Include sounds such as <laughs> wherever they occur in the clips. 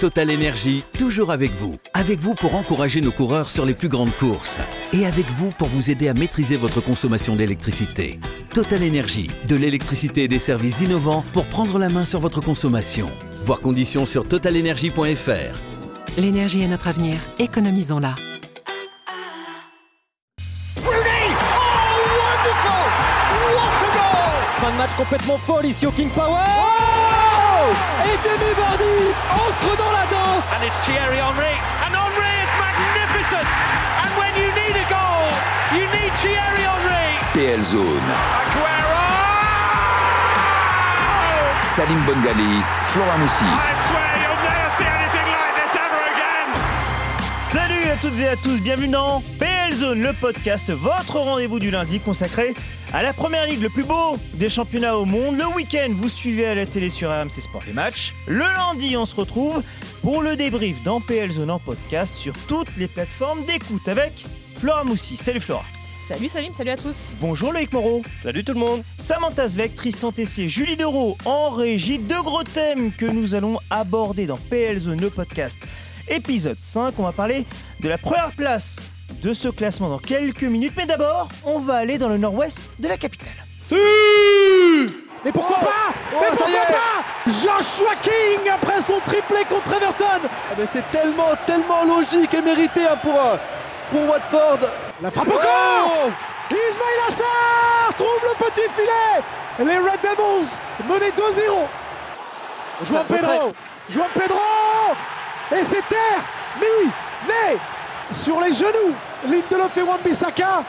Total Énergie, toujours avec vous. Avec vous pour encourager nos coureurs sur les plus grandes courses. Et avec vous pour vous aider à maîtriser votre consommation d'électricité. Total Énergie, de l'électricité et des services innovants pour prendre la main sur votre consommation. Voir conditions sur totalenergie.fr. L'énergie est notre avenir, économisons-la. Fin de match complètement folle ici au King Power. Et Jamie Vardy entre dans la danse. And it's Thierry Henry. And Henry is magnificent. And when you need a goal, you need Thierry Henry. PL Zone. Aguero! Salim Bongali, Flora Moussi. I swear you'll never see anything like this ever again. Salut à toutes et à tous, bienvenue dans PL Zone, le podcast, votre rendez-vous du lundi consacré à la première ligue, le plus beau des championnats au monde. Le week-end, vous suivez à la télé sur RMC Sport les matchs. Le lundi, on se retrouve pour le débrief dans PL Zone en podcast sur toutes les plateformes d'écoute avec Flora Moussi. Salut Flora. Salut Salim, salut à tous. Bonjour Loïc Moreau. Salut tout le monde. Samantha Svec, Tristan Tessier, Julie Dereau en régie. Deux gros thèmes que nous allons aborder dans PL Zone, le podcast. Épisode 5, on va parler de la première place de ce classement dans quelques minutes. Mais d'abord, on va aller dans le nord-ouest de la capitale. Mais pourquoi pas Mais pourquoi pas Joshua King après son triplé contre Everton. Ah, Mais c'est tellement, tellement logique et mérité hein, pour, euh, pour Watford. La frappe encore Ismail Assar trouve le petit filet. Les Red Devils menés 2-0. Juan Pedro, Juan Pedro et c'est terminé sur les genoux. Lindelof et Wan-Bissaka.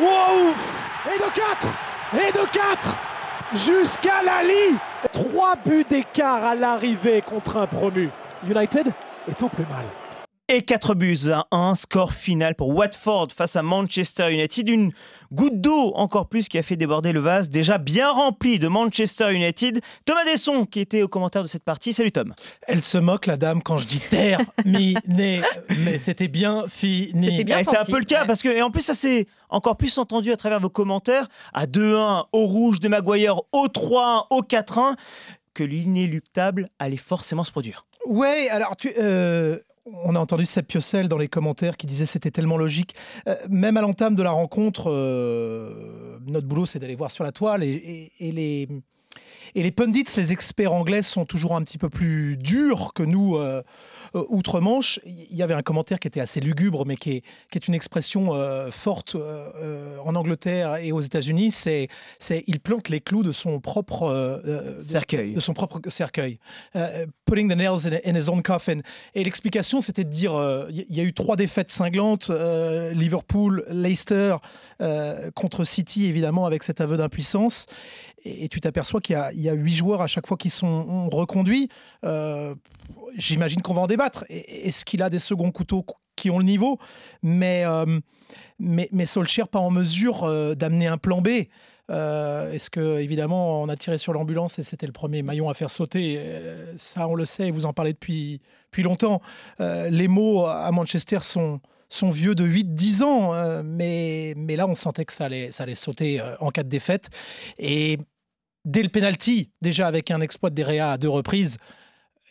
Wow Et de 4 Et de 4 Jusqu'à Lali 3 buts d'écart à l'arrivée contre un promu. United est au plus mal. Et 4 buts à 1, score final pour Watford face à Manchester United. Goutte d'eau encore plus qui a fait déborder le vase déjà bien rempli de Manchester United. Thomas Desson qui était au commentaire de cette partie. Salut Tom. Elle se moque, la dame, quand je dis terminé. <laughs> Mais c'était bien fini. C'était bien Et c'est un peu le cas ouais. parce que, et en plus, ça s'est encore plus entendu à travers vos commentaires. À 2-1 au rouge de Maguire, au 3-1, au 4-1, que l'inéluctable allait forcément se produire. Ouais, alors tu. euh, on a entendu Seb Piocel dans les commentaires qui disait c'était tellement logique. Euh, même à l'entame de la rencontre, euh, notre boulot c'est d'aller voir sur la toile et, les. Et les pundits, les experts anglais, sont toujours un petit peu plus durs que nous, euh, euh, outre-Manche. Il y avait un commentaire qui était assez lugubre, mais qui est, qui est une expression euh, forte euh, en Angleterre et aux États-Unis. C'est, c'est il plante les clous de son propre Cercueil. de son propre cercueil. Putting the nails in, his own coffin. Et l'explication, c'était de dire, il y, a eu trois défaites cinglantes, Liverpool, Leicester, contre City, évidemment, avec cet aveu d'impuissance. Et, et tu t'aperçois qu'il y a, il y a huit joueurs à chaque fois qui sont reconduits. Euh, J'imagine qu'on va en débattre. Est-ce qu'il a des seconds couteaux qui ont le niveau? Mais, euh, mais, pas en mesure euh, d'amener un plan B. Euh, Est-ce que, évidemment, on a tiré sur l'ambulance et c'était le premier maillon à faire sauter? Ça, on le sait, vous en parlez depuis, depuis longtemps. Les mots à Manchester sont, sont vieux de 8-10 ans, mais, mais là, on sentait que ça allait, ça allait sauter en cas de défaite. Et dès le penalty, déjà avec un exploit de Derrea à deux reprises,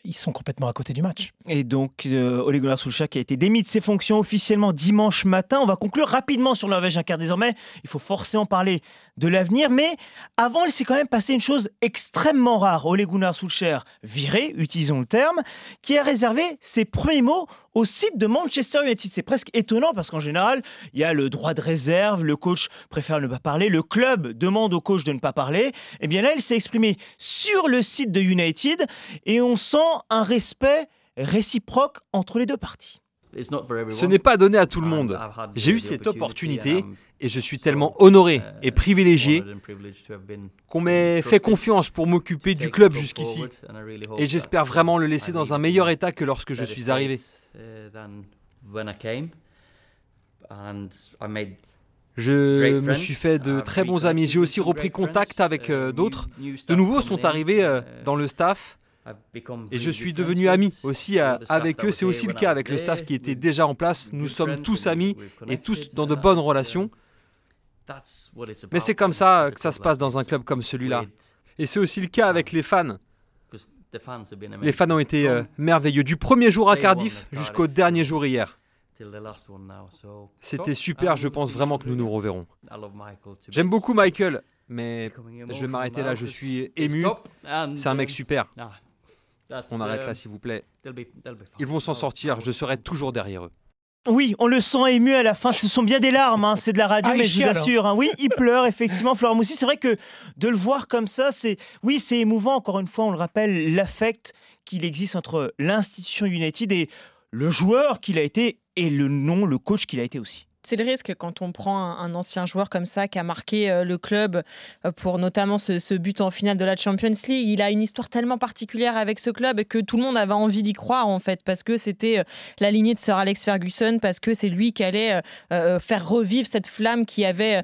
ils sont complètement à côté du match. Et donc, euh, Ole qui a été démis de ses fonctions officiellement dimanche matin. On va conclure rapidement sur Norvège, car désormais, il faut forcément parler de l'avenir. Mais avant, il s'est quand même passé une chose extrêmement rare. Ole Gunnar Solskjaer, viré, utilisons le terme, qui a réservé ses premiers mots au site de Manchester United. C'est presque étonnant parce qu'en général, il y a le droit de réserve, le coach préfère ne pas parler, le club demande au coach de ne pas parler. Et bien là, il s'est exprimé sur le site de United et on sent un respect réciproque entre les deux parties. Ce n'est pas donné à tout le monde. J'ai eu cette opportunité et je suis tellement honoré et privilégié qu'on m'ait fait confiance pour m'occuper du club jusqu'ici. Et j'espère vraiment le laisser dans un meilleur état que lorsque je suis arrivé. Je me suis fait de très bons amis. J'ai aussi repris contact avec euh, d'autres. De nouveaux sont arrivés euh, dans le staff. Et je suis devenu ami aussi avec eux. C'est aussi le cas avec le staff qui était déjà en place. Nous sommes tous amis et tous dans de bonnes relations. Mais c'est comme ça que ça se passe dans un club comme celui-là. Et c'est aussi le cas avec les fans. Les fans ont été euh, merveilleux du premier jour à Cardiff jusqu'au dernier jour hier. C'était super, je pense vraiment que nous nous reverrons. J'aime beaucoup Michael, mais je vais m'arrêter là, je suis ému. C'est un mec super. On arrête là, s'il vous plaît. Ils vont s'en sortir, je serai toujours derrière eux. Oui, on le sent ému à la fin. Ce sont bien des larmes, hein. c'est de la radio, ah, mais je vous assure. Hein. Oui, il pleure effectivement, Florent Moussi. C'est vrai que de le voir comme ça, c'est oui, c'est émouvant. Encore une fois, on le rappelle, l'affect qu'il existe entre l'institution United et le joueur qu'il a été et le nom, le coach qu'il a été aussi. C'est le risque quand on prend un, ancien joueur comme ça qui a marqué euh, le club euh, pour notamment ce, but en finale de la Champions League. Il a une histoire tellement particulière avec ce club que tout le monde avait envie d'y croire en fait parce que c'était euh, la lignée de Sir Alex Ferguson, parce que c'est lui qui allait faire revivre cette flamme qui avait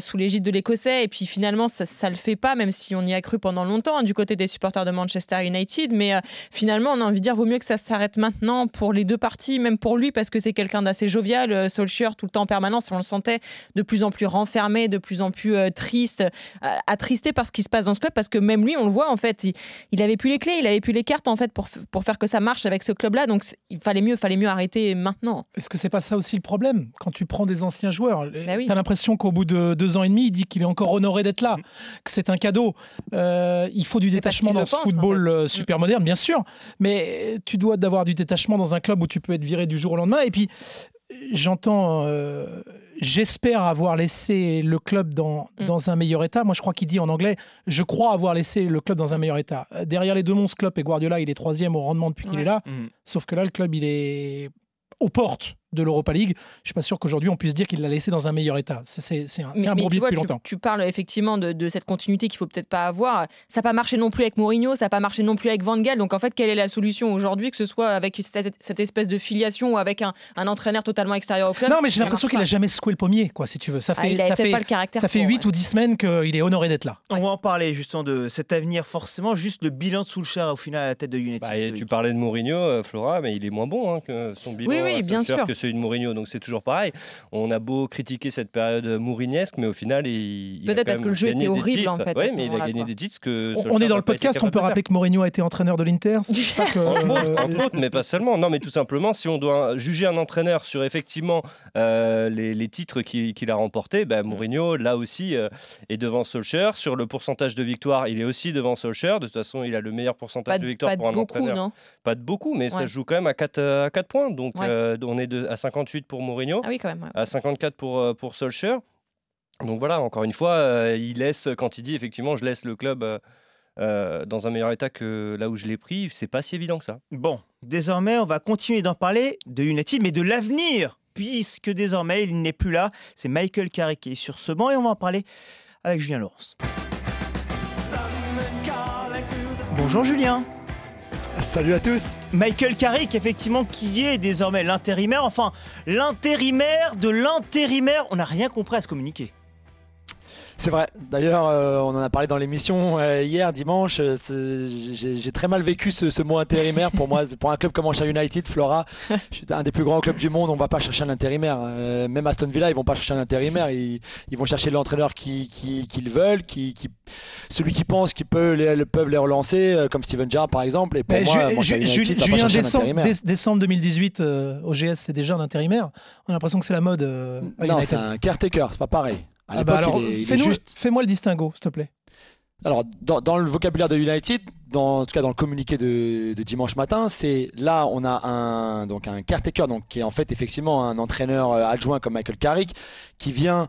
sous l'égide de l'Écossais. Et puis finalement, ça, ne le fait pas, même si on y a cru pendant longtemps hein, du côté des supporters de Manchester United. Mais finalement, on a envie de dire vaut mieux que ça s'arrête maintenant pour les deux parties, même pour lui parce que c'est quelqu'un d'assez jovial. Solskjaer tout le temps en permanence on le sentait de plus en plus renfermé, de plus en plus euh, triste, euh, attristé par ce qui se passe dans ce club, parce que même lui, on le voit, en fait, il, il avait plus les clés, il avait plus les cartes, en fait, pour, pour faire que ça marche avec ce club-là. Donc, il fallait mieux, fallait mieux arrêter maintenant. Est-ce que c'est pas ça aussi le problème Quand tu prends des anciens joueurs, bah tu as l'impression qu'au bout de deux ans et demi, il dit qu'il est encore honoré d'être là, que c'est un cadeau. Euh, il faut du détachement dans ce football super moderne, bien sûr, mais tu dois d'avoir du détachement dans un club où tu peux être viré du jour au lendemain. Et puis, j'entends, euh, j'espère avoir laissé le club dans, mm. dans un meilleur état. Moi, je crois qu'il dit en anglais, je crois avoir laissé le club dans un meilleur état. Derrière les deux monstres, Klopp et Guardiola, il est troisième au rendement depuis qu'il est là. Mm. Sauf que là, le club, il est aux portes de l'Europa League. Je suis pas sûr qu'aujourd'hui on puisse dire qu'il l'a laissé dans un meilleur état. C'est un, un bourbier depuis longtemps. Tu parles effectivement de, cette continuité qu'il faut peut-être pas avoir. Ça n'a pas marché non plus avec Mourinho, ça n'a pas marché non plus avec Van Gaal. Donc en fait, quelle est la solution aujourd'hui, que ce soit avec cette, espèce de filiation ou avec un, entraîneur totalement extérieur au club? Non, mais j'ai l'impression qu'il a jamais secoué le pommier, quoi, si tu veux. Ça ah, fait, ça, fait ça fait 8 ou 10 semaines qu'il est honoré d'être là. On va en parler justement de cet avenir, forcément. Juste le bilan de Soulchard au final à la tête de United. Bah, tu parlais de Mourinho, euh, Flora, mais il est moins bon hein, que son bilan. Oui, oui, bien sûr. Que celui de Mourinho. Donc c'est toujours pareil. On a beau critiquer cette période mourinesque, mais au final, il. Peut-être parce que le jeu était horrible en fait. Oui, mais il a gagné des titres. Que on, est dans le podcast, on peut rappeler que Mourinho a été entraîneur de l'Inter. Entre autres, mais pas seulement. Non, mais tout simplement, si on doit juger un entraîneur sur effectivement euh, les, titres qu'il a remportés, ben, Mourinho, là aussi, euh, est devant Solskjaer. Sur le pourcentage de victoire, il est aussi devant Solskjaer. De toute façon, il a le meilleur pourcentage de victoire pour un entraîneur. Pas de beaucoup, mais ça joue quand même à 4, à 4 points. Donc, euh, on est de, à 58 pour Mourinho. Ah oui, quand même. À 54 pour, euh, pour Solskjaer. Donc voilà, encore une fois, euh, il laisse, quand il dit effectivement, je laisse le club euh, dans un meilleur état que là où je l'ai pris, c'est pas si évident que ça. Bon, désormais, on va continuer d'en parler de United, mais de l'avenir, puisque désormais, il n'est plus là. C'est Michael Carrick qui est sur ce banc et on va en parler avec Julien Laurence. Bonjour Julien. Salut à tous Michael Carrick, effectivement, qui est désormais l'intérimaire, enfin, l'intérimaire de l'intérimaire. On n'a rien compris à ce communiqué. C'est vrai. D'ailleurs, euh, on en a parlé dans l'émission euh, hier, dimanche. Euh, j'ai très mal vécu ce, mot intérimaire. Pour moi, pour un club comme Manchester United, Flora, un des plus grands clubs du monde. On va pas chercher un intérimaire. même Aston Villa, ils vont pas chercher un intérimaire. Ils, vont chercher l'entraîneur qu'ils qui, veulent, qui, celui qui pense qu'ils peuvent les, peuvent les relancer, comme Steven Gerrard par exemple. Et pour moi, Manchester United va pas chercher décembre, un intérimaire. décembre 2018, OGS, c'est déjà un intérimaire. On a l'impression que c'est la mode. non, c'est un caretaker. C'est pas pareil. Ah bah alors, fais-moi le distinguo, s'il te plaît. Alors, dans, le vocabulaire de United, dans, en tout cas dans le communiqué de, dimanche matin, c'est là on a un donc un caretaker donc qui est en fait effectivement un entraîneur euh, adjoint comme Michael Carrick qui vient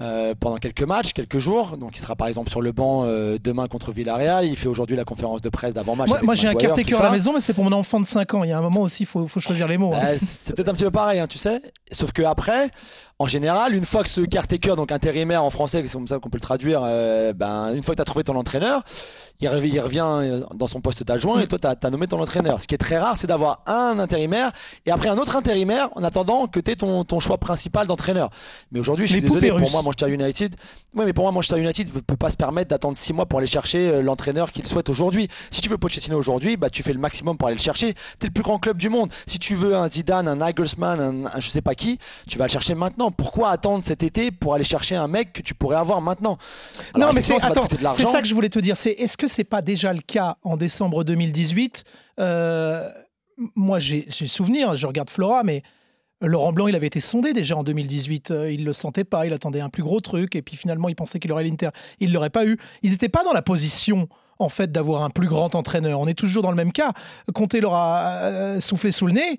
euh, pendant quelques matchs, quelques jours. Donc il sera par exemple sur le banc euh, demain contre Villarreal. Il fait aujourd'hui la conférence de presse d'avant-match. Moi, j'ai un caretaker à la maison, mais c'est pour mon enfant de 5 ans. Il y a un moment aussi, il faut, faut, choisir les mots. Hein. Bah, c'est peut-être un petit peu pareil, hein, tu sais. Sauf que après, en général, une fois que ce caretaker, donc intérimaire en français, c'est comme ça qu'on peut le traduire, ben, une fois que tu as trouvé ton entraîneur, il revient, dans son poste d'adjoint et toi, tu as, nommé ton entraîneur. Ce qui est très rare, c'est d'avoir un intérimaire et après un autre intérimaire en attendant que tu aies ton, ton, choix principal d'entraîneur. Mais aujourd'hui, je suis désolé, pour moi, Manchester United, ouais, mais pour moi, Manchester United ne peut pas se permettre d'attendre six mois pour aller chercher euh, l'entraîneur qu'il souhaite aujourd'hui. Si tu veux Pochettino aujourd'hui, bah, tu fais le maximum pour aller le chercher. Tu es le plus grand club du monde. Si tu veux un Zidane, un Nagelsmann, un, je sais pas qui, tu vas le chercher maintenant maintenant. Pourquoi attendre cet été pour aller chercher un mec que tu pourrais avoir maintenant? Non, mais c'est ça que je voulais te dire. C'est est-ce que c'est pas déjà le cas en décembre 2018 euh, Moi, j'ai souvenir. Je regarde Flora, mais Laurent Blanc, il avait été sondé déjà en 2018. Euh, il le sentait pas. Il attendait un plus gros truc. Et puis finalement, il pensait qu'il aurait l'Inter. Il l'aurait pas eu. Ils n'étaient pas dans la position en fait d'avoir un plus grand entraîneur. On est toujours dans le même cas. Conte leur a euh, soufflé sous le nez.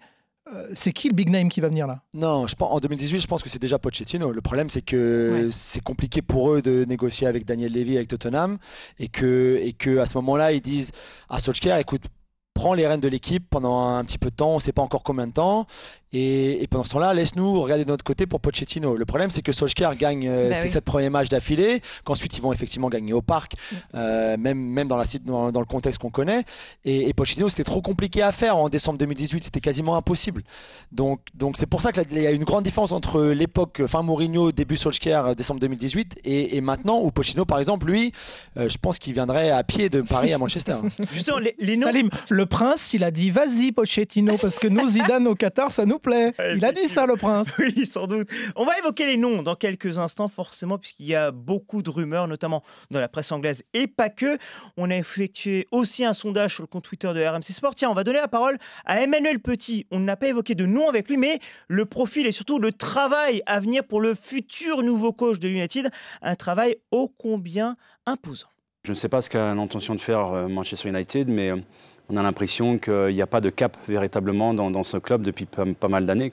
Euh, c'est qui le big name qui va venir là? Non, je pense, en 2018, je pense que c'est déjà Pochettino. Le problème, c'est que c'est compliqué pour eux de négocier avec Daniel Levy, avec Tottenham, et que, et que à ce moment-là, ils disent à Solskjaer, écoute, prends les rênes de l'équipe pendant un petit peu de temps, on ne sait pas encore combien de temps, et, pendant ce temps-là, laisse-nous regarder de notre côté pour Pochettino. Le problème, c'est que Solskjaer gagne euh, bah ses sept premiers matchs d'affilée, qu'ensuite ils vont effectivement gagner au parc, mm. euh, même, même dans, la, dans, dans le contexte qu'on connaît. Et, Pochettino, c'était trop compliqué à faire en décembre 2018, c'était quasiment impossible. Donc, donc c'est pour ça qu'il y a une grande différence entre l'époque fin Mourinho, début Solskjaer, euh, décembre 2018, et, maintenant où Pochettino, par exemple, lui, je pense qu'il viendrait à pied de Paris à Manchester. <laughs> Justement, les, les Salim, le prince, il a dit vas-y Pochettino, parce que nous, Zidane au Qatar, ça nous plaît. Il a dit ça, le prince. <laughs> Oui, sans doute. On va évoquer les noms dans quelques instants, forcément, puisqu'il y a beaucoup de rumeurs, notamment dans la presse anglaise et pas que. On a effectué aussi un sondage sur le compte Twitter de RMC Sport. Tiens, on va donner la parole à Emmanuel Petit. On n'a pas évoqué de nom avec lui, mais le profil et surtout le travail à venir pour le futur nouveau coach de United. Un travail ô combien imposant. Je ne sais pas ce qu'a l'intention de faire euh, Manchester United, mais euh, on a l'impression qu'il n'y a pas de cap véritablement dans, ce club depuis pas, mal d'années.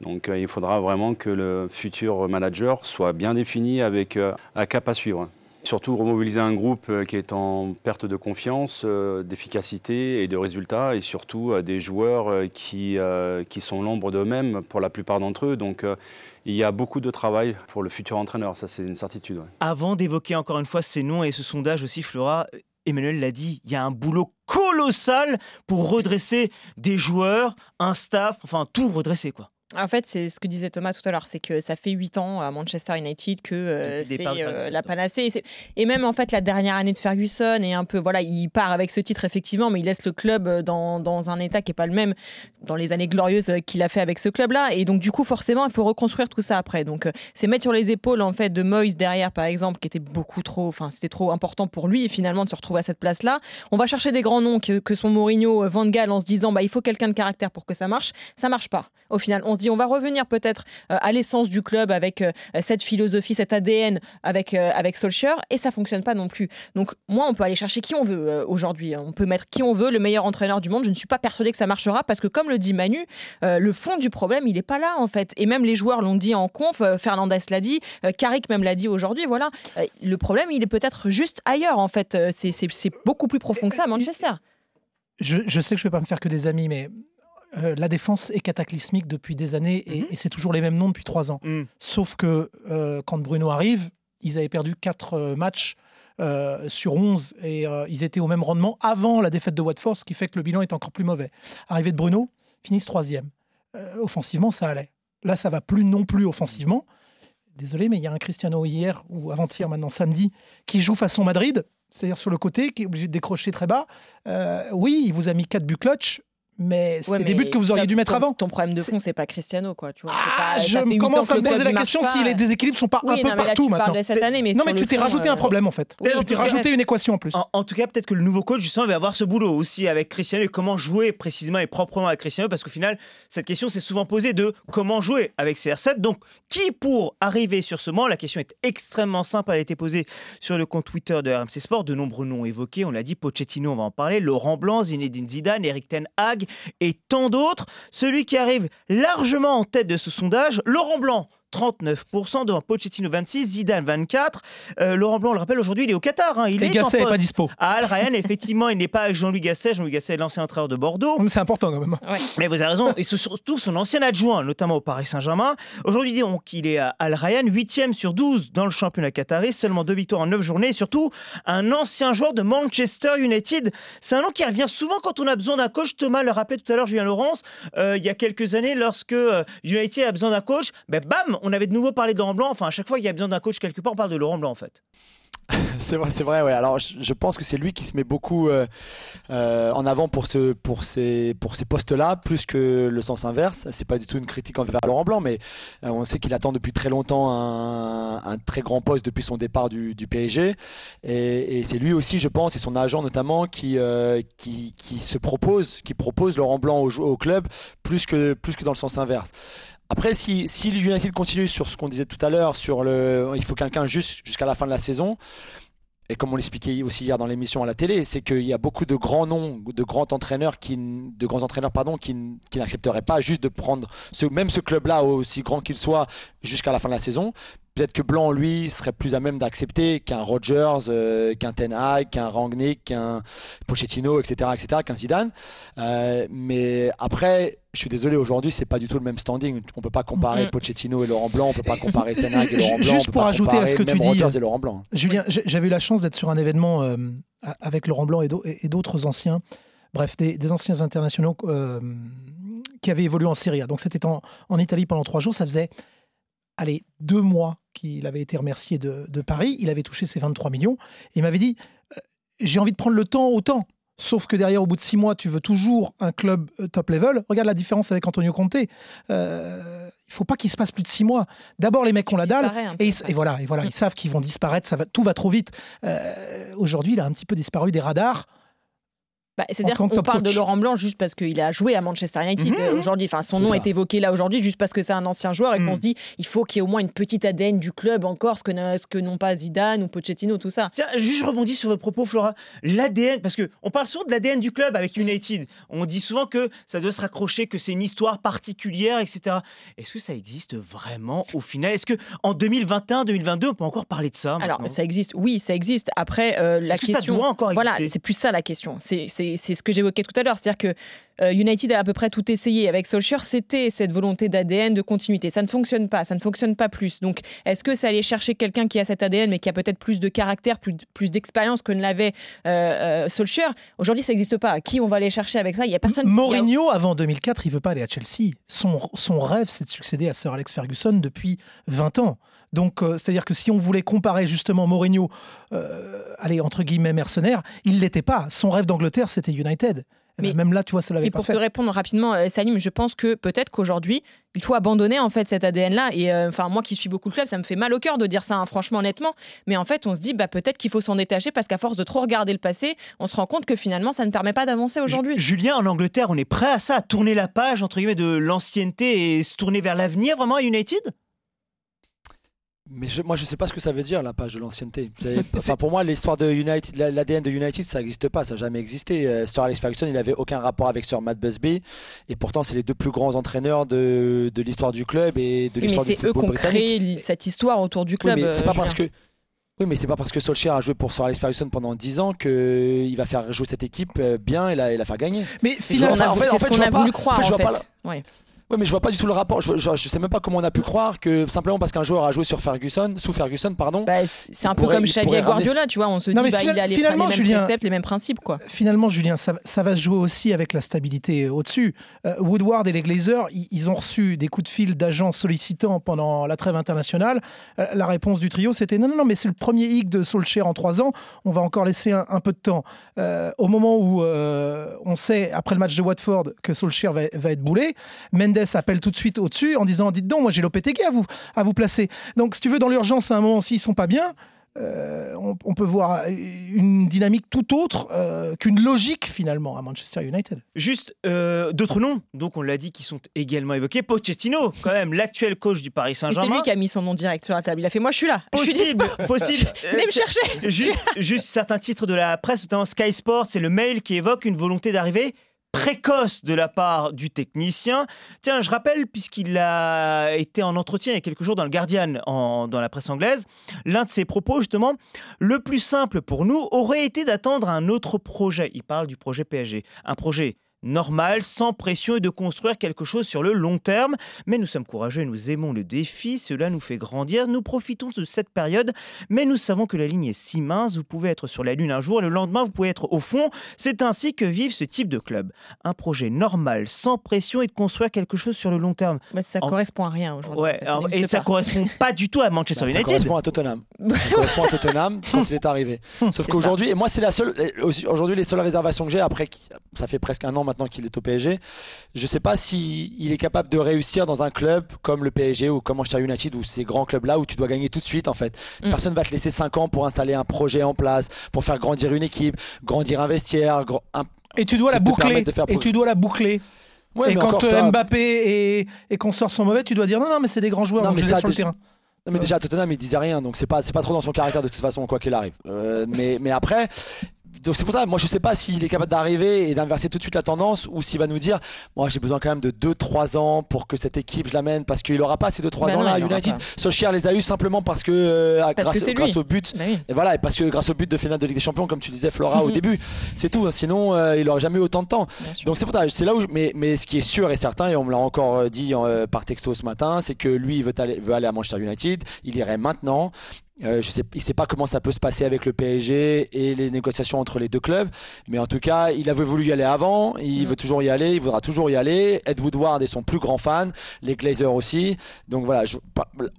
Donc euh, il faudra vraiment que le futur manager soit bien défini avec euh, un cap à suivre. Surtout remobiliser un groupe euh, qui est en perte de confiance, d'efficacité et de résultats, et surtout des joueurs qui, qui sont l'ombre d'eux-mêmes pour la plupart d'entre eux. Donc il y a beaucoup de travail pour le futur entraîneur, ça c'est une certitude. Avant d'évoquer encore une fois ces noms et ce sondage aussi, Flora, Emmanuel l'a dit, il y a un boulot colossal pour redresser des joueurs, un staff, enfin tout redresser quoi. En fait, c'est ce que disait Thomas tout à l'heure, c'est que ça fait 8 ans à Manchester United que euh, c'est euh, la panacée. Et, même en fait, la dernière année de Ferguson, et un peu, voilà, il part avec ce titre effectivement, mais il laisse le club euh, dans, dans un état qui n'est pas le même dans les années glorieuses qu'il a fait avec ce club-là. Et donc, du coup, forcément, il faut reconstruire tout ça après. Donc, c'est mettre sur les épaules en fait de Moyes derrière, par exemple, qui était beaucoup trop, enfin, c'était trop important pour lui, et finalement, de se retrouver à cette place-là. On va chercher des grands noms que, que sont Mourinho, Van Gaal, en se disant, bah, il faut quelqu'un de caractère pour que ça marche. Ça marche pas. Au final, on dit on va revenir peut-être euh, à l'essence du club avec euh, cette philosophie, cet ADN avec, euh, avec Solskjaer, et ça fonctionne pas non plus. Donc moi, on peut aller chercher qui on veut aujourd'hui. On peut mettre qui on veut, le meilleur entraîneur du monde. Je ne suis pas persuadée que ça marchera parce que comme le dit Manu, le fond du problème, il n'est pas là en fait. Et même les joueurs l'ont dit en conf, Fernandez l'a dit, Carrick même l'a dit aujourd'hui, voilà. le problème, il est peut-être juste ailleurs en fait. C'est beaucoup plus profond que ça à Manchester. Je, je, sais que je ne vais pas me faire que des amis, mais euh, la défense est cataclysmique depuis des années et, mhm. c'est toujours les mêmes noms depuis trois ans. Mm. Sauf que euh, quand Bruno arrive, ils avaient perdu quatre euh, matchs sur 11 et ils étaient au même rendement avant la défaite de Watford, ce qui fait que le bilan est encore plus mauvais. Arrivée de Bruno, finissent troisième. offensivement, ça allait. Là, ça va plus non plus offensivement. Désolé, mais il y a un Cristiano hier ou avant-hier, maintenant samedi, qui joue façon Madrid, c'est-à-dire sur le côté, qui est obligé de décrocher très bas. oui, il vous a mis quatre buts clutch mais c'est des buts que vous auriez dû mettre avant. Ton problème de fond, c'est pas Cristiano, quoi. Tu vois, ah, je commence à me poser la question si les déséquilibres sont pas un peu partout maintenant. Cette année, mais non, mais tu t'es rajouté un euh, problème en fait. tu t'es rajouté une équation en plus. En, tout cas, peut-être que le nouveau coach justement va avoir ce boulot aussi avec Cristiano et comment jouer précisément et proprement avec Cristiano, parce qu'au final, cette question s'est souvent posée de comment jouer avec CR7. Donc, qui pour arriver sur ce moment La question est extrêmement simple. Elle a été posée sur le compte Twitter de RMC Sport. De nombreux noms évoqués. On l'a dit, Pochettino, on va en parler. Laurent Blanc, Zinedine Zidane, Eric Ten Hag et tant d'autres. Celui qui arrive largement en tête de ce sondage, Laurent Blanc, 39% devant Pochettino 26, Zidane 24. Euh, Laurent Blanc, on le rappelle, aujourd'hui, il est au Qatar. Hein. Il Et est Gasset n'est pas dispo. À Al Ryan, <laughs> effectivement, il n'est pas avec Jean-Louis Gasset. Jean-Louis Gasset est l'ancien entraîneur de Bordeaux. C'est important quand même. Mais vous avez raison. Et surtout son ancien adjoint, notamment au Paris Saint-Germain. Aujourd'hui, disons qu'il est à Al Ryan, 8e sur 12 dans le championnat qatari, seulement deux victoires en 9 journées. Et surtout, un ancien joueur de Manchester United. C'est un nom qui revient souvent quand on a besoin d'un coach. Thomas le rappelait tout à l'heure, Julien Laurence, euh, il y a quelques années, lorsque euh, United a besoin d'un coach, ben, bam, on avait de nouveau parlé de Laurent Blanc. Enfin, à chaque fois qu'il y a besoin d'un coach quelque part, on parle de Laurent Blanc en fait. <laughs> c'est vrai, c'est vrai. Ouais. Alors, je, pense que c'est lui qui se met beaucoup euh, euh, en avant pour ce, pour ces, postes-là, plus que le sens inverse. C'est pas du tout une critique envers Laurent Blanc, mais euh, on sait qu'il attend depuis très longtemps un, très grand poste depuis son départ du, du PSG, et, c'est lui aussi, je pense, et son agent notamment, qui, se propose, qui propose Laurent Blanc au, club, plus que dans le sens inverse. Après, si, si United continue sur ce qu'on disait tout à l'heure, sur le, il faut quelqu'un juste jusqu'à la fin de la saison. Et comme on l'expliquait aussi hier dans l'émission à la télé, c'est qu'il y a beaucoup de grands noms, de grands entraîneurs qui, de entraîneurs pardon, qui, qui n'accepteraient pas juste de prendre ce, même ce club-là, aussi grand qu'il soit, jusqu'à la fin de la saison, Peut-être que Blanc, lui, serait plus à même d'accepter qu'un Rogers, euh, qu'un Ten Hag, qu'un Rangnick, qu'un Pochettino, etc., etc., qu'un Zidane. Euh, mais après, je suis désolé, aujourd'hui, c'est pas du tout le même standing. On peut pas comparer mm. Pochettino et Laurent Blanc, on peut pas comparer Ten Hag et Laurent Blanc. Juste pour ajouter à ce que tu dis, Rogers et Laurent Blanc. Julien, j'avais eu la chance d'être sur un événement euh, avec Laurent Blanc et d'autres anciens, bref, des, des anciens internationaux qui avaient évolué en Serie A. Donc c'était en, en Italie pendant trois jours. Ça faisait allez, deux mois qu'il avait été remercié de, Paris, il avait touché ses 23 millions, et il m'avait dit, euh, j'ai envie de prendre le temps autant. Sauf que derrière, au bout de six mois, tu veux toujours un club euh, top level. Regarde la différence avec Antonio Conte. Euh, il faut pas qu'il se passe plus de six mois. D'abord, les mecs ont la dalle et, voilà, et voilà, ils savent qu'ils vont disparaître. Ça va, tout va trop vite. Aujourd'hui, il a un petit peu disparu des radars. Bah, c'est-à-dire qu'on parle de Laurent Blanc juste parce qu'il a joué à Manchester United mhm. aujourd'hui. Enfin, son nom est évoqué là aujourd'hui juste parce que c'est un ancien joueur et qu'on mhm. se dit il faut qu'il y ait au moins une petite ADN du club encore, ce que, ce que n'ont pas Zidane ou Pochettino, tout ça. Tiens, juste rebondis sur votre propos, Flora. L'ADN, parce qu'on parle souvent de l'ADN du club avec United. On dit souvent que ça doit se raccrocher, que c'est une histoire particulière, etc. Est-ce que ça existe vraiment au final? Est-ce que en 2021, 2022, on peut encore parler de ça Alors, ça existe, oui, ça existe. Après, euh, la question. Que ça doit encore exister? voilà, c'est plus ça la question. C'est c'est ce que j'évoquais tout à l'heure. C'est-à-dire que United a à peu près tout essayé. Avec Solskjaer, c'était cette volonté d'ADN, de continuité. Ça ne fonctionne pas, ça ne fonctionne pas plus. Donc, est-ce que ça allait chercher quelqu'un qui a cet ADN, mais qui a peut-être plus de caractère, plus, plus d'expérience que ne l'avait euh, euh Solskjaer? Aujourd'hui, ça n'existe pas. Qui on va aller chercher avec ça? Il y a personne. Mourinho, avant 2004, il veut pas aller à Chelsea. Son, son rêve, c'est de succéder à Sir Alex Ferguson depuis 20 ans. Donc, euh, c'est-à-dire que si on voulait comparer justement Mourinho, euh, allez, entre guillemets, mercenaire, il l'était pas. Son rêve d'Angleterre, c'était United. Mais même là, tu vois, ça l'avait pas fait. pour te répondre rapidement, euh, Salim, je pense que peut-être qu'aujourd'hui, il faut abandonner en fait cet ADN-là. Et enfin, moi qui suis beaucoup le club, ça me fait mal au cœur de dire ça, hein, franchement, honnêtement. Mais en fait, on se dit, bah, peut-être qu'il faut s'en détacher parce qu'à force de trop regarder le passé, on se rend compte que finalement, ça ne permet pas d'avancer aujourd'hui. Julien, en Angleterre, on est prêt à ça, à tourner la page entre guillemets de l'ancienneté et se tourner vers l'avenir vraiment à United? Mais moi, je sais pas ce que ça veut dire la page de l'ancienneté. <laughs> Enfin, pour moi, l'histoire de United, l'ADN de United, ça n'existe pas, ça n'a jamais existé. Euh, Sir Alex Ferguson, il n'avait aucun rapport avec Sir Matt Busby, et pourtant, c'est les deux plus grands entraîneurs de, de l'histoire du club et de l'histoire du football britannique. C'est eux qui ont créé cette histoire autour du club. Oui, mais c'est pas euh, parce que oui, mais c'est pas parce que Solskjaer a joué pour Sir Alex Ferguson pendant 10 ans qu'il va faire jouer cette équipe euh, bien et la, et la faire gagner. Mais finalement, en fait, en fait, je vois pas, croire, en fait, ouais. Oui, mais je vois pas du tout le rapport. Je, je, sais même pas comment on a pu croire que simplement parce qu'un joueur a joué sur Ferguson, sous Ferguson, pardon. Bah, c'est un peu comme Xavier Guardiola, tu vois. On se dit, bah, il a les, les mêmes Julien, préceptes, les mêmes principes, quoi. Finalement, Julien, ça, ça, va se jouer aussi avec la stabilité au-dessus. Euh, Woodward et les Glazers, ils, ont reçu des coups de fil d'agents sollicitants pendant la trêve internationale. Euh, la réponse du trio, c'était non, non, non, mais c'est le premier hic de Solskjaer en trois ans. On va encore laisser un, peu de temps. Euh, au moment où on sait, après le match de Watford, que Solskjaer va, va être boulé, Mendes appelle tout de suite au-dessus en disant dites donc, moi j'ai l'OPTG à vous, à vous placer. Donc si tu veux, dans l'urgence, à un moment, s'ils sont pas bien, euh, on, peut voir une dynamique tout autre euh, qu'une logique finalement à Manchester United. Juste euh, d'autres noms, donc on l'a dit, qui sont également évoqués. Pochettino, quand même, l'actuel coach du Paris Saint-Germain. C'est lui qui a mis son nom direct sur la table. Il a fait moi je suis là. Possible, je possible. <laughs> Venez me chercher. Juste, juste certains titres de la presse, notamment Sky Sports, c'est le mail qui évoque une volonté d'arriver précoce de la part du technicien. Tiens, je rappelle, puisqu'il a été en entretien il y a quelques jours dans le Guardian, dans la presse anglaise, l'un de ses propos, justement, le plus simple pour nous aurait été d'attendre un autre projet. Il parle du projet PSG. Un projet normal, sans pression et de construire quelque chose sur le long terme. Mais nous sommes courageux et nous aimons le défi, cela nous fait grandir, nous profitons de cette période, mais nous savons que la ligne est si mince, vous pouvez être sur la Lune un jour, et le lendemain vous pouvez être au fond. C'est ainsi que vivent ce type de club. Un projet normal, sans pression et de construire quelque chose sur le long terme. Mais ça ne correspond à rien aujourd'hui. Ouais, et ça ne correspond <laughs> pas du tout à Manchester United. Ça correspond à Tottenham. Ça correspond à Tottenham <laughs> quand il est arrivé. Sauf qu'aujourd'hui, et moi c'est la seule, aujourd'hui les seules réservations que j'ai après, ça fait presque un an maintenant qu'il est au PSG. Je sais pas si il est capable de réussir dans un club comme le PSG ou comme Manchester United ou ces grands clubs là où tu dois gagner tout de suite en fait. Mm. Personne va te laisser 5 ans pour installer un projet en place, pour faire grandir une équipe, grandir un vestiaire. et tu dois la boucler. Et tu dois la boucler. et quand euh, Mbappé et, et qu'on sort son mauvais, tu dois dire non, non, mais c'est des grands joueurs, non, mais ça, sur le terrain. Non, mais déjà, Tottenham, il disait rien, donc c'est pas, c'est pas trop dans son caractère de toute façon, quoi qu'il arrive. Euh, mais, mais après, donc c'est pour ça, moi je sais pas s'il est capable d'arriver et d'inverser tout de suite la tendance ou s'il va nous dire, moi j'ai besoin quand même de 2-3 ans pour que cette équipe je l'amène parce qu'il aura pas ces 2-3 ben ans là à United. Solskjaer les a eu simplement parce que euh, grâce, grâce au but ben et voilà et parce que grâce au but de finale de Ligue des Champions comme tu disais Flora au début, c'est tout. Hein. Sinon euh, il aurait jamais eu autant de temps. Donc c'est pour ça, c'est là où mais mais ce qui est sûr et certain et on me l'a encore euh, dit par texto ce matin, c'est que lui il veut aller, veut aller à Manchester United, il irait maintenant euh, je sais, il ne sait pas comment ça peut se passer avec le PSG et les négociations entre les deux clubs, mais en tout cas, il avait voulu y aller avant, il mm. veut toujours y aller, il voudra toujours y aller. Ed Woodward est son plus grand fan, les Glazers aussi. Donc voilà,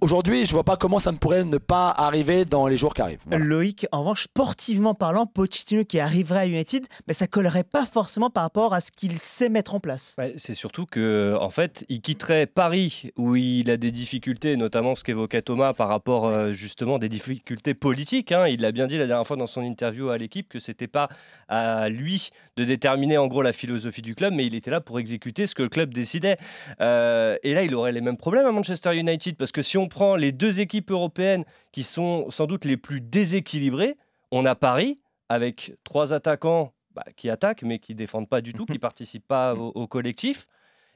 aujourd'hui, je vois pas comment ça ne pourrait ne pas arriver dans les jours qui arrivent. Loïc, en revanche, sportivement parlant, Pochettino qui arriverait à United, mais ça collerait pas forcément par rapport à ce qu'il sait mettre en place. c'est surtout que, en fait, il quitterait Paris où il a des difficultés, notamment ce qu'évoquait Thomas par rapport euh, justement des difficultés politiques. Hein. Il l'a bien dit la dernière fois dans son interview à l'équipe que c'était pas à lui de déterminer en gros la philosophie du club, mais il était là pour exécuter ce que le club décidait. Euh, et là, il aurait les mêmes problèmes à Manchester United parce que si on prend les deux équipes européennes qui sont sans doute les plus déséquilibrées, on a Paris avec trois attaquants bah, qui attaquent mais qui défendent pas du tout, qui participent pas au, au collectif,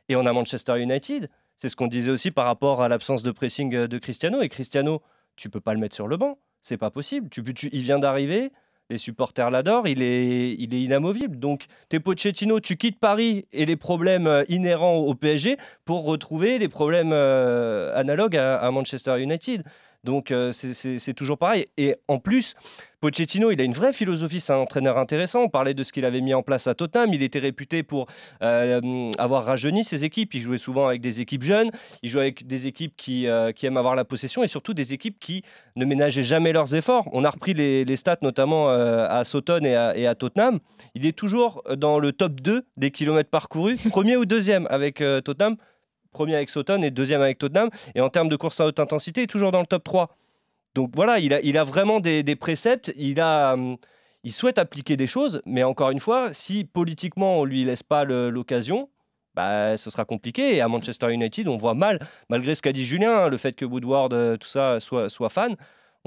et on a Manchester United. C'est ce qu'on disait aussi par rapport à l'absence de pressing de Cristiano. Et Cristiano, tu peux pas le mettre sur le banc. C'est pas possible. Tu, il vient d'arriver, les supporters l'adorent, il est, inamovible. Donc, t'es Pochettino, tu quittes Paris et les problèmes euh, inhérents au PSG pour retrouver les problèmes euh, analogues à, Manchester United. Donc euh, c'est toujours pareil. Et en plus, Pochettino, il a une vraie philosophie, c'est un entraîneur intéressant. On parlait de ce qu'il avait mis en place à Tottenham. Il était réputé pour euh, avoir rajeuni ses équipes. Il jouait souvent avec des équipes jeunes. Il jouait avec des équipes qui, euh, qui aiment avoir la possession et surtout des équipes qui ne ménageaient jamais leurs efforts. On a repris les, stats notamment à Sauton et et à, Tottenham. Il est toujours dans le top 2 des kilomètres parcourus, premier ou deuxième avec Tottenham premier avec Sauton et deuxième avec Tottenham. Et en termes de course à haute intensité, il est toujours dans le top 3. Donc voilà, il a, il a vraiment des, préceptes. Il, a, hum, il souhaite appliquer des choses, mais encore une fois, si politiquement on lui laisse pas l'occasion, bah, ce sera compliqué. Et à Manchester United, on voit mal, malgré ce qu'a dit Julien, hein, le fait que Woodward, euh, tout ça, soit, soit fan.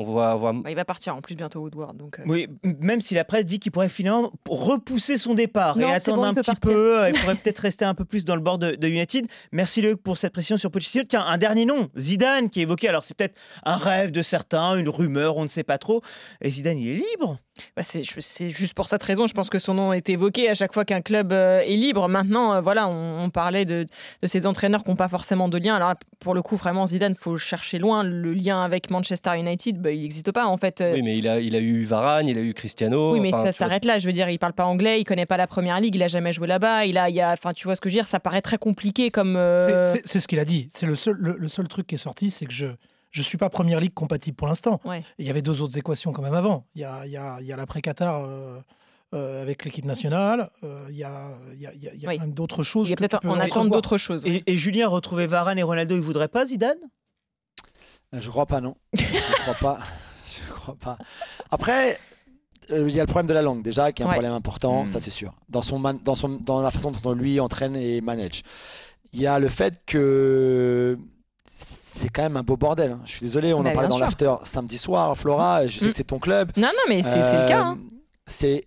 On va bah, il va partir en plus bientôt Woodward. Donc, euh. Oui, même si la presse dit qu'il pourrait finalement repousser son départ et attendre un petit peu, euh, il pourrait <laughs> peut-être rester un peu plus dans le bord de, United. Merci Luc pour cette pression sur Pochettino. Tiens, un dernier nom, Zidane qui est évoqué. Alors c'est peut-être un rêve de certains, une rumeur, on ne sait pas trop. Et Zidane, il est libre. Bah c'est juste pour cette raison, je pense que son nom est évoqué à chaque fois qu'un club euh, est libre. Maintenant, voilà, on, parlait de, de, ces entraîneurs qui n'ont pas forcément de lien. Alors pour le coup, vraiment, Zidane, faut chercher loin le lien avec Manchester United. Bah, il n'existe pas en fait. Oui, mais il a, il a eu Varane, il a eu Cristiano. Oui, mais ça s'arrête là. Je veux dire, il parle pas anglais, il connaît pas la première ligue, il a jamais joué là-bas. Il a, il a, enfin, tu vois ce que je veux dire Ça paraît très compliqué comme. Euh, c'est ce qu'il a dit. C'est le seul, le, seul truc qui est sorti, c'est que je je suis pas première ligue compatible pour l'instant. Il y avait deux autres équations quand même avant. Il y a, il y a, il y a l'après-Qatar. Euh, euh, avec l'équipe nationale. Il y a, y a, y a plein d'autres choses. Il y a peut-être en attente d'autres choses. Et, et, Julien retrouver Varane et Ronaldo, il voudrait pas Zidane? Je crois pas, non. je crois pas. <laughs> Je crois pas. Après, euh, il y a le problème de la langue déjà, qui est un problème important, hmm. ça c'est sûr. Dans, son dans, son, dans la façon dont lui entraîne et manage. Il y a le fait que c'est quand même un beau bordel. Hein. Je suis désolé, on en bah, parlait dans l'after samedi soir, Flora. Je sais hmm. que c'est ton club. Non, non, mais c'est le cas. Hein. C'est,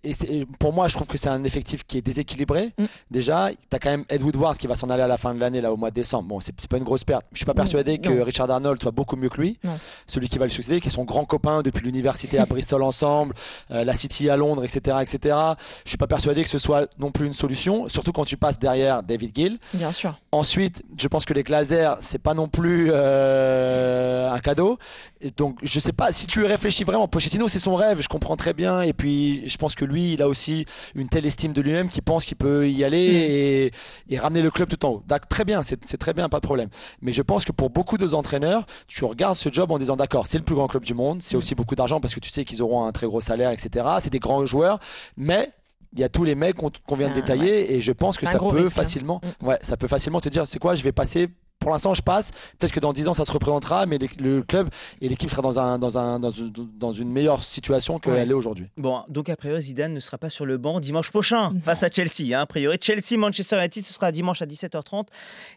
pour moi, je trouve que c'est un effectif qui est déséquilibré. Mm. Déjà, tu as quand même Ed Woodward qui va s'en aller à la fin de l'année, là, au mois de décembre. Bon, c'est, pas une grosse perte. Je suis pas persuadé que Richard Arnold soit beaucoup mieux que lui. Celui qui va le succéder, qui est son grand copain depuis l'université à Bristol ensemble, euh, la City à Londres, etc., etc. Je suis pas persuadé que ce soit non plus une solution, surtout quand tu passes derrière David Gill. Bien sûr. Ensuite, je pense que les Glazers, c'est pas non plus euh, un cadeau. Et donc, je sais pas si tu réfléchis vraiment. Pochettino, c'est son rêve, je comprends très bien. Et puis, Je pense que lui, il a aussi une telle estime de lui-même qu'il pense qu'il peut y aller et, ramener le club tout en haut. Très bien, c'est très bien, pas de problème. Mais je pense que pour beaucoup de entraîneurs, tu regardes ce job en disant d'accord, c'est le plus grand club du monde, c'est aussi beaucoup d'argent parce que tu sais qu'ils auront un très gros salaire, etc. C'est des grands joueurs, mais il y a tous les mecs qu'on vient de détailler et je pense que ça peut hein. facilement, mm. ouais, ça peut facilement te dire, c'est quoi, je vais passer pour l'instant, je passe. Peut-être que dans 10 ans, ça se représentera, mais le club et l'équipe sera dans, un, dans, un, dans, une meilleure situation qu'elle est aujourd'hui. Bon, donc a priori, Zidane ne sera pas sur le banc dimanche prochain face à Chelsea. Hein, a priori, Chelsea-Manchester United, ce sera dimanche à 17h30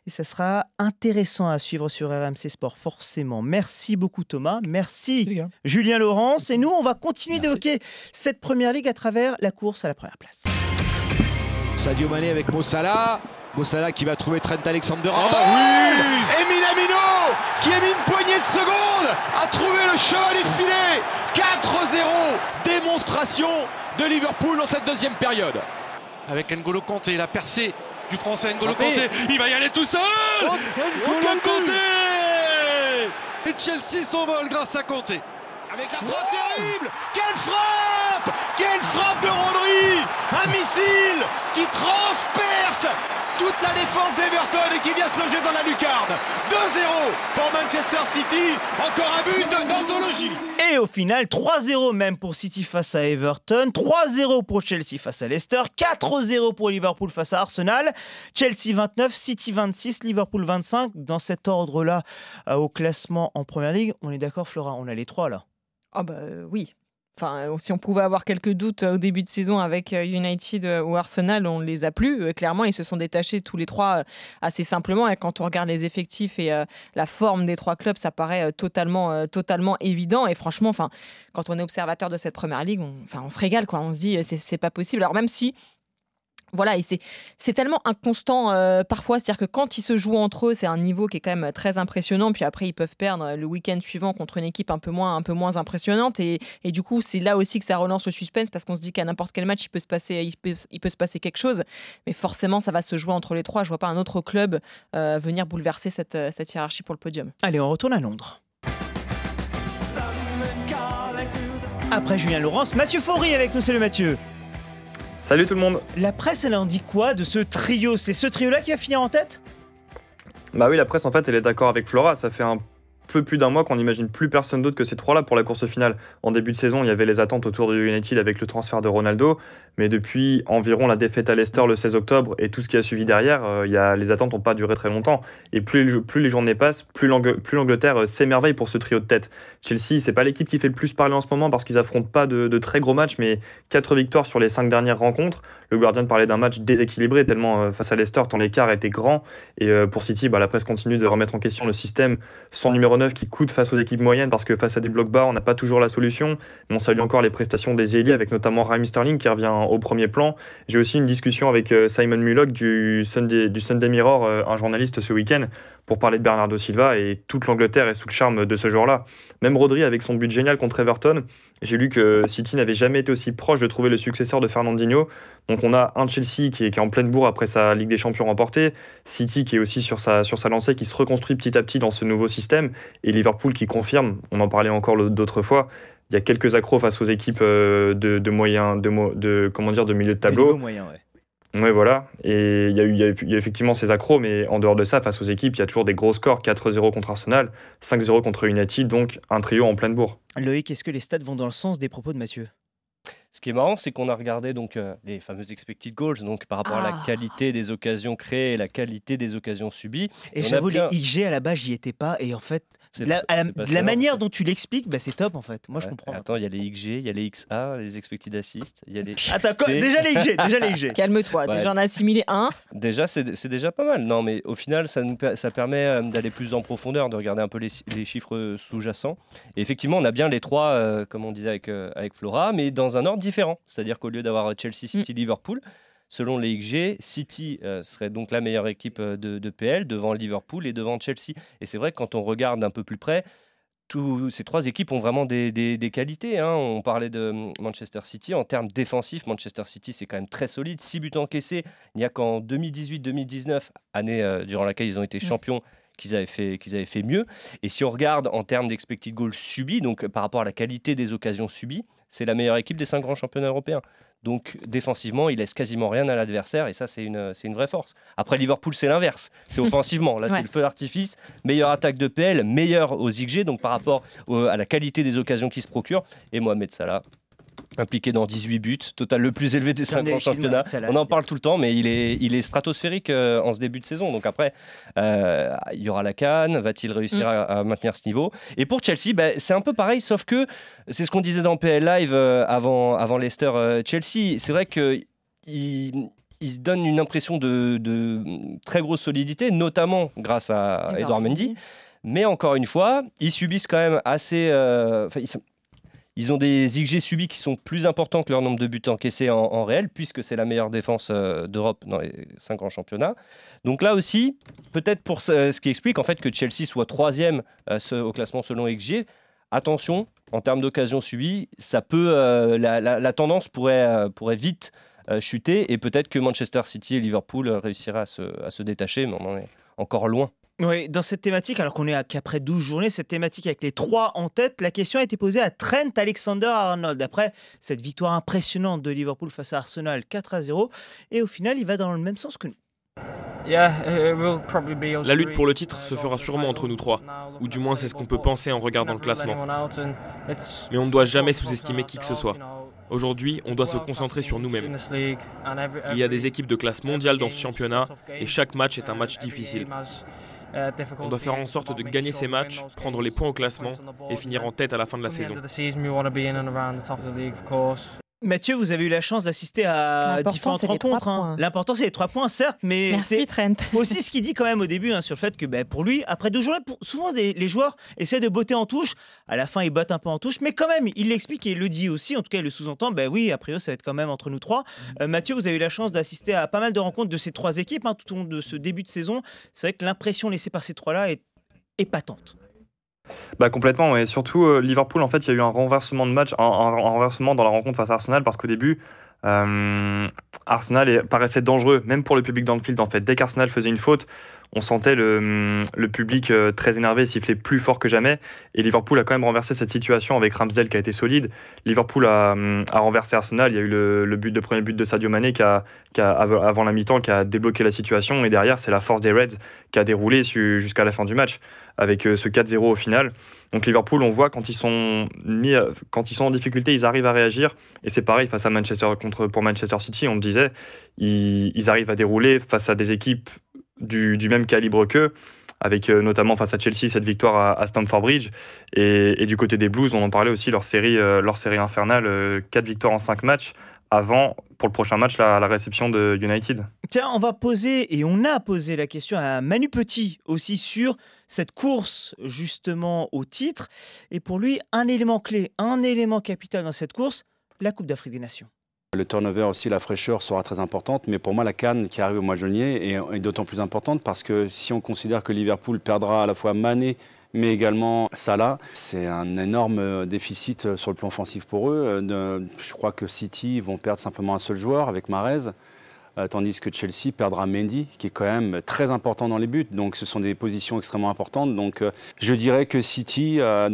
et ça sera intéressant à suivre sur RMC Sport, forcément. Merci beaucoup, Thomas. Merci, Julien Laurence. Et nous, on va continuer d'évoquer cette première ligue à travers la course à la première place. Sadio Mané avec Mossala. Mossala qui va trouver Trent Alexander-Arnold. Oh oui Emile Amino qui a mis une poignée de secondes a trouvé le cheval des filets. 4-0. Démonstration de Liverpool dans cette deuxième période. Avec N'Golo Kanté, la percée du français N'Golo Kanté. Il va y aller tout seul oh, N'Golo Kanté Et Chelsea s'envole grâce à Kanté. Avec la frappe terrible Quelle frappe Quelle frappe de Rodri Un missile qui transperce toute la défense d'Everton et qui vient se loger dans la lucarne. 2-0 pour Manchester City. Encore un but d'anthologie. Et au final, 3-0 même pour City face à Everton, 3-0 pour Chelsea face à Leicester, 4-0 pour Liverpool face à Arsenal, Chelsea 29, City 26, Liverpool 25. Dans cet ordre-là, euh, au classement en Première Ligue, on est d'accord Flora, on a les trois là. Ah bah oui, Enfin, euh, si on pouvait avoir quelques doutes euh, au début de saison avec euh, United ou Arsenal, on les a plus. Clairement, ils se sont détachés tous les trois assez simplement. Et quand on regarde les effectifs et la forme des trois clubs, ça paraît totalement, totalement évident. Et franchement, enfin, quand on est observateur de cette première ligue, on, enfin, on se régale. Quoi. On se dit, c'est pas possible. Alors même si voilà, et c'est tellement inconstant euh, parfois, c'est-à-dire que quand ils se jouent entre eux, c'est un niveau qui est quand même très impressionnant, puis après ils peuvent perdre le week-end suivant contre une équipe un peu moins, un peu moins impressionnante, et, et du coup c'est là aussi que ça relance le suspense, parce qu'on se dit qu'à n'importe quel match il peut, se passer, il peut, il, peut, se passer quelque chose, mais forcément ça va se jouer entre les trois, je vois pas un autre club euh, venir bouleverser cette, cette hiérarchie pour le podium. Allez, on retourne à Londres. Après Julien Laurence, Mathieu Faury avec nous, salut Mathieu Salut tout le monde. La presse, elle en dit quoi de ce trio? C'est ce trio-là qui va finir en tête? Bah oui, la presse, en fait, elle est d'accord avec Flora. Ça fait un peu plus d'un mois qu'on n'imagine plus personne d'autre que ces trois-là pour la course finale. En début de saison, il y avait les attentes autour de United avec le transfert de Ronaldo, mais depuis environ la défaite à Leicester le 16 octobre et tout ce qui a suivi derrière, euh, y a, les attentes n'ont pas duré très longtemps. Et plus, les journées passent, plus l'Angleterre euh, s'émerveille pour ce trio de tête. Chelsea, c'est pas l'équipe qui fait le plus parler en ce moment parce qu'ils affrontent pas de, très gros matchs, mais 4 victoires sur les 5 dernières rencontres. Le Guardian parlait d'un match déséquilibré tellement euh, face à Leicester, tant l'écart était grand. Et pour City, bah, la presse continue de remettre en question le système. Son numéro 9 qui coûte face aux équipes moyennes parce que face à des blocs bas, on n'a pas toujours la solution. Mais on salue encore les prestations des ailiers avec notamment Raheem Sterling qui revient au premier plan. J'ai aussi une discussion avec euh, Simon Mullock du Sunday, du Sunday Mirror, euh, un journaliste ce week-end, pour parler de Bernardo Silva et toute l'Angleterre est sous le charme de ce joueur-là. Même Rodri avec son but génial contre Everton, j'ai lu que City n'avait jamais été aussi proche de trouver le successeur de Fernandinho. Donc on a un Chelsea qui est, en pleine bourre après sa Ligue des Champions remportée, City qui est aussi sur sa, sur sa lancée, qui se reconstruit petit à petit dans ce nouveau système, et Liverpool qui confirme, on en parlait encore d'autres fois, il y a quelques accros face aux équipes euh, de, moyens, de, de, comment dire, de milieu de tableau. Ouais. Oui, voilà. Et il y, a effectivement ces accros, mais en dehors de ça, face aux équipes, il y a toujours des gros scores 4-0 contre Arsenal, 5-0 contre United, donc un trio en pleine bourre. Loïc, est-ce que les stats vont dans le sens des propos de Mathieu? Ce qui est marrant, c'est qu'on a regardé donc euh, les fameux expected goals, donc par rapport à la ah. qualité des occasions créées et la qualité des occasions subies. Et, j'avoue, les IG à la base, j'y étais pas. Et en fait, la, la, manière dont tu l'expliques, bah, c'est top en fait. Moi, je comprends. Attends, il y a les XG, il y a les XA, les expected assists, il y a les. <laughs> Attends, déjà les XG, déjà les XG. <laughs> Calme-toi, déjà on a assimilé un. Déjà, c'est déjà pas mal. Non, mais au final, ça, nous, ça permet euh, d'aller plus en profondeur, de regarder un peu les, les chiffres sous-jacents. Et effectivement, on a bien les trois, euh, comme on disait avec, avec Flora, mais dans un ordre C'est-à-dire qu'au lieu d'avoir Chelsea, City, mm. Liverpool, selon les XG, City euh, serait donc la meilleure équipe euh, de, PL devant Liverpool et devant Chelsea. Et c'est vrai que quand on regarde d'un peu plus près, tous ces trois équipes ont vraiment des, qualités. Hein. On parlait de hum, Manchester City. En termes défensifs, Manchester City, c'est quand même très solide. 6 buts encaissés. Il n'y a qu'en 2018-2019, année euh, durant laquelle ils ont été mm. Qu'ils avaient, fait, qu'ils avaient fait mieux. Et si on regarde en termes d'expected goals subis, donc par rapport à la qualité des occasions subies, c'est la meilleure équipe des cinq grands championnats européens. Donc défensivement, il laisse quasiment rien à l'adversaire et ça, c'est une, c'est une vraie force. Après, Liverpool, c'est l'inverse. C'est offensivement. Là, c'est le feu d'artifice. Meilleure attaque de PL, meilleure aux XG, donc par rapport à la qualité des occasions qui se procurent. Et Mohamed Salah, impliqué dans 18 buts, total le plus élevé des 5 grands championnats. On en parle tout le temps, mais il est, il est stratosphérique euh, en ce début de saison. Donc après, euh, il y aura la canne, va-t-il réussir mm. à, maintenir ce niveau? Et pour Chelsea, bah, c'est un peu pareil, sauf que c'est ce qu'on disait dans PL Live euh, avant, avant Leicester-Chelsea. c'est vrai que il, se donne une impression de, très grosse solidité, notamment grâce à Edouard Mendy. Mais encore une fois, ils subissent quand même assez. Ils ont des XG subis qui sont plus importants que leur nombre de buts encaissés en, réel, puisque c'est la meilleure défense euh, d'Europe dans les cinq grands championnats. Donc là aussi, peut-être pour ce, qui explique en fait que Chelsea soit troisième euh, au classement selon XG. Attention, en termes d'occasions subies, ça peut, euh, la, tendance pourrait, pourrait vite chuter et peut-être que Manchester City et Liverpool réussiraient à se, à se détacher, mais on en est encore loin. Oui, dans cette thématique, alors qu'on est qu'après 12 journées, cette thématique avec les trois en tête, la question a été posée à Trent Alexander-Arnold. Après cette victoire impressionnante de Liverpool face à Arsenal 4 à 0, et au final, il va dans le même sens que nous. La lutte pour le titre se fera sûrement entre nous trois, ou du moins c'est ce qu'on peut penser en regardant le classement. Mais on ne doit jamais sous-estimer qui que ce soit. Aujourd'hui, on doit se concentrer sur nous-mêmes. Il y a des équipes de classe mondiale dans ce championnat et chaque match est un match difficile. On doit faire en sorte de gagner ces matchs, prendre les points au classement et finir en tête à la fin de la saison. Mathieu, vous avez eu la chance d'assister à différentes rencontres. Hein. L'important, c'est les trois points, certes, mais c'est <laughs> aussi ce qu'il dit quand même au début hein, sur le fait que ben, pour lui, après deux journées, souvent les joueurs essaient de botter en touche. À la fin, ils bottent un peu en touche, mais quand même, il l'explique et il le dit aussi. En tout cas, il le sous-entend. Ben oui, a priori, ça va être quand même entre nous trois. Mm. Euh, Mathieu, vous avez eu la chance d'assister à pas mal de rencontres de ces trois équipes hein, tout au long de ce début de saison. C'est vrai que l'impression laissée par ces trois-là est épatante. Bah complètement, et surtout euh, Liverpool, en fait, il y a eu un renversement de match, un, renversement dans la rencontre face à Arsenal, parce qu'au début, euh, Arsenal paraissait dangereux, même pour le public dans le field. En fait, dès qu'Arsenal faisait une faute, on sentait le, le public euh, très énervé, siffler plus fort que jamais. Et Liverpool a quand même renversé cette situation avec Ramsdale qui a été solide. Liverpool a, a renversé Arsenal. Il y a eu le, but, de premier but de Sadio Mané qui a, qui a, avant la mi-temps qui a débloqué la situation. Et derrière, c'est la force des Reds qui a déroulé jusqu'à la fin du match avec euh, ce 4-0 au final. Donc Liverpool, on voit quand ils sont mis, quand ils sont en difficulté, ils arrivent à réagir. Et c'est pareil face à Manchester contre pour Manchester City, on le disait, ils, arrivent à dérouler face à des équipes du, même calibre qu'eux avec euh, notamment face à Chelsea cette victoire à, Stamford Bridge. Et, du côté des Blues, on en parlait aussi, leur série, euh, leur série infernale, 4 victoires en 5 matchs avant, pour le prochain match, la, réception de United. Tiens, on va poser, et on a posé la question à Manu Petit aussi sur cette course justement au titre. Et pour lui, un élément clé, un élément capital dans cette course, la Coupe d'Afrique des Nations. Le turnover aussi, la fraîcheur sera très importante, mais pour moi la canne qui arrive au mois de juillet est, est d'autant plus importante parce que si on considère que Liverpool perdra à la fois Mané mais également Salah. C'est un énorme euh, déficit euh, sur le plan offensif pour eux. Euh, je crois que City vont perdre simplement un seul joueur avec Marez. Euh, tandis que Chelsea perdra Mendy, qui est quand même très important dans les buts. Donc ce sont des positions extrêmement importantes. Donc euh, je dirais que City a,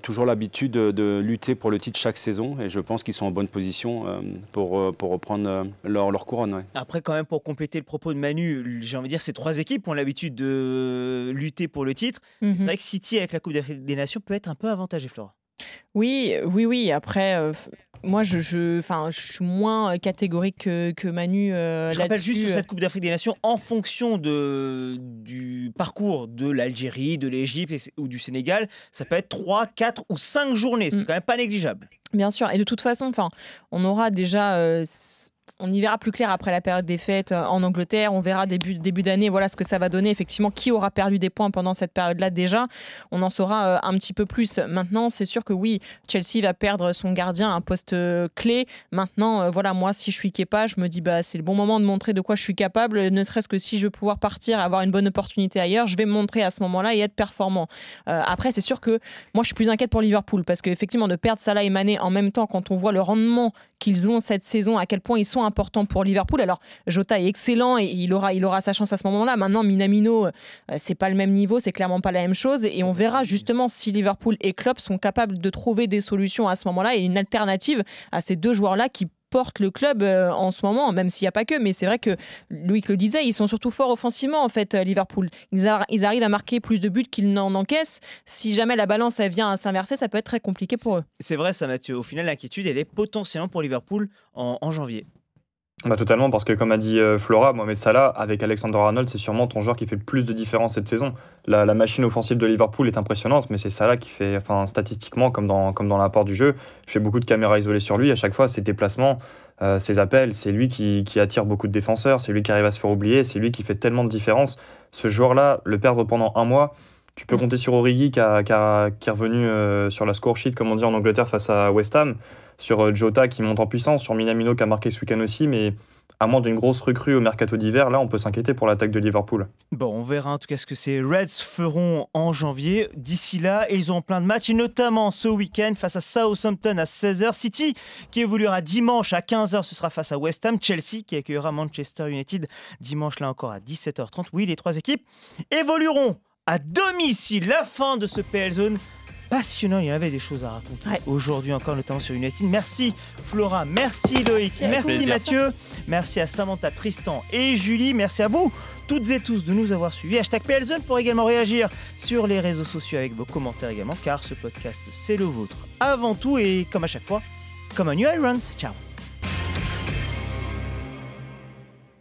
toujours l'habitude de, lutter pour le titre chaque saison, et je pense qu'ils sont en bonne position euh, pour, pour reprendre leur, leur couronne. Après, quand même, pour compléter le propos de Manu, j'ai envie de dire, ces trois équipes ont l'habitude de lutter pour le titre. Mhm. C'est vrai que City, avec la Coupe des Nations, peut être un peu avantagé, Flora. Oui, oui, oui. Après, moi, je, je, je suis moins catégorique que, Manu. Euh, je rappelle juste cette Coupe d'Afrique des Nations, en fonction de, du parcours de l'Algérie, de l'Égypte ou du Sénégal, ça peut être 3, 4 ou 5 journées. C'est mm. quand même pas négligeable. Bien sûr. Et de toute façon, on aura déjà. Euh, on y verra plus clair après la période des fêtes euh, en Angleterre. On verra début, début d'année, voilà ce que ça va donner. Effectivement, qui aura perdu des points pendant cette période-là déjà? On en saura euh, un petit peu plus. Maintenant, c'est sûr que oui, Chelsea va perdre son gardien, un poste euh, clé. Maintenant, voilà, moi, si je suis Kepa, je me dis, bah, c'est le bon moment de montrer de quoi je suis capable. Ne serait-ce que si je veux pouvoir partir, avoir une bonne opportunité ailleurs, je vais me montrer à ce moment-là et être performant. après, c'est sûr que moi, je suis plus inquiète pour Liverpool parce qu'effectivement, de perdre Salah et Mané en même temps, quand on voit le rendement qu'ils ont cette saison, à quel point ils sont important pour Liverpool. Alors, Jota est excellent et il aura, il aura sa chance à ce moment-là. Maintenant, Minamino, c'est pas le même niveau, c'est clairement pas la même chose. Et on verra justement si Liverpool et Klopp sont capables de trouver des solutions à ce moment-là et une alternative à ces deux joueurs-là qui porte le club euh, en ce moment, même s'il n'y a pas que. Mais c'est vrai que Louis le disait, ils sont surtout forts offensivement en fait, euh, Liverpool. Ils, arrivent à marquer plus de buts qu'ils n'en encaissent. Si jamais la balance elle vient à s'inverser, ça peut être très compliqué pour eux. C'est vrai ça Mathieu. Au final, l'inquiétude elle est potentiellement pour Liverpool en janvier. Bah, totalement, parce que comme a dit euh, Flora, Mohamed Salah, avec Alexander Arnold, c'est sûrement ton joueur qui fait le plus de différence cette saison. La, machine offensive de Liverpool est impressionnante, mais c'est Salah qui fait, enfin, statistiquement, comme dans, comme dans l'apport du jeu, fait beaucoup de caméras isolées sur lui. À chaque fois, ses déplacements, euh, ses appels, c'est lui qui, attire beaucoup de défenseurs, c'est lui qui arrive à se faire oublier, c'est lui qui fait tellement de différence. Ce joueur-là, le perdre pendant un mois, tu peux compter sur Origi qui, qui, est revenu euh, sur la score sheet, comme on dit en Angleterre, face à West Ham sur euh, Jota qui monte en puissance, sur Minamino qui a marqué ce week-end aussi, mais à moins d'une grosse recrue au mercato d'hiver, là, on peut s'inquiéter pour l'attaque de Liverpool. Bon, on verra en tout cas ce que ces Reds feront en janvier. D'ici là, ils ont plein de matchs, et notamment ce week-end face à Southampton à 16h. City qui évoluera dimanche à 15h, ce sera face à West Ham. Chelsea qui accueillera Manchester United dimanche là encore à 17h30. Oui, les trois équipes évolueront à domicile. La fin de ce PL Zone passionnant. Il y avait des choses à raconter aujourd'hui encore, notamment sur United. Merci Flora, merci Loïc, merci, Mathieu, merci à Samantha, Tristan et Julie. Merci à vous toutes et tous de nous avoir suivis. Hashtag PLZone pour également réagir sur les réseaux sociaux avec vos commentaires également, car ce podcast c'est le vôtre avant tout et comme à chaque fois, comme un New Irons. Ciao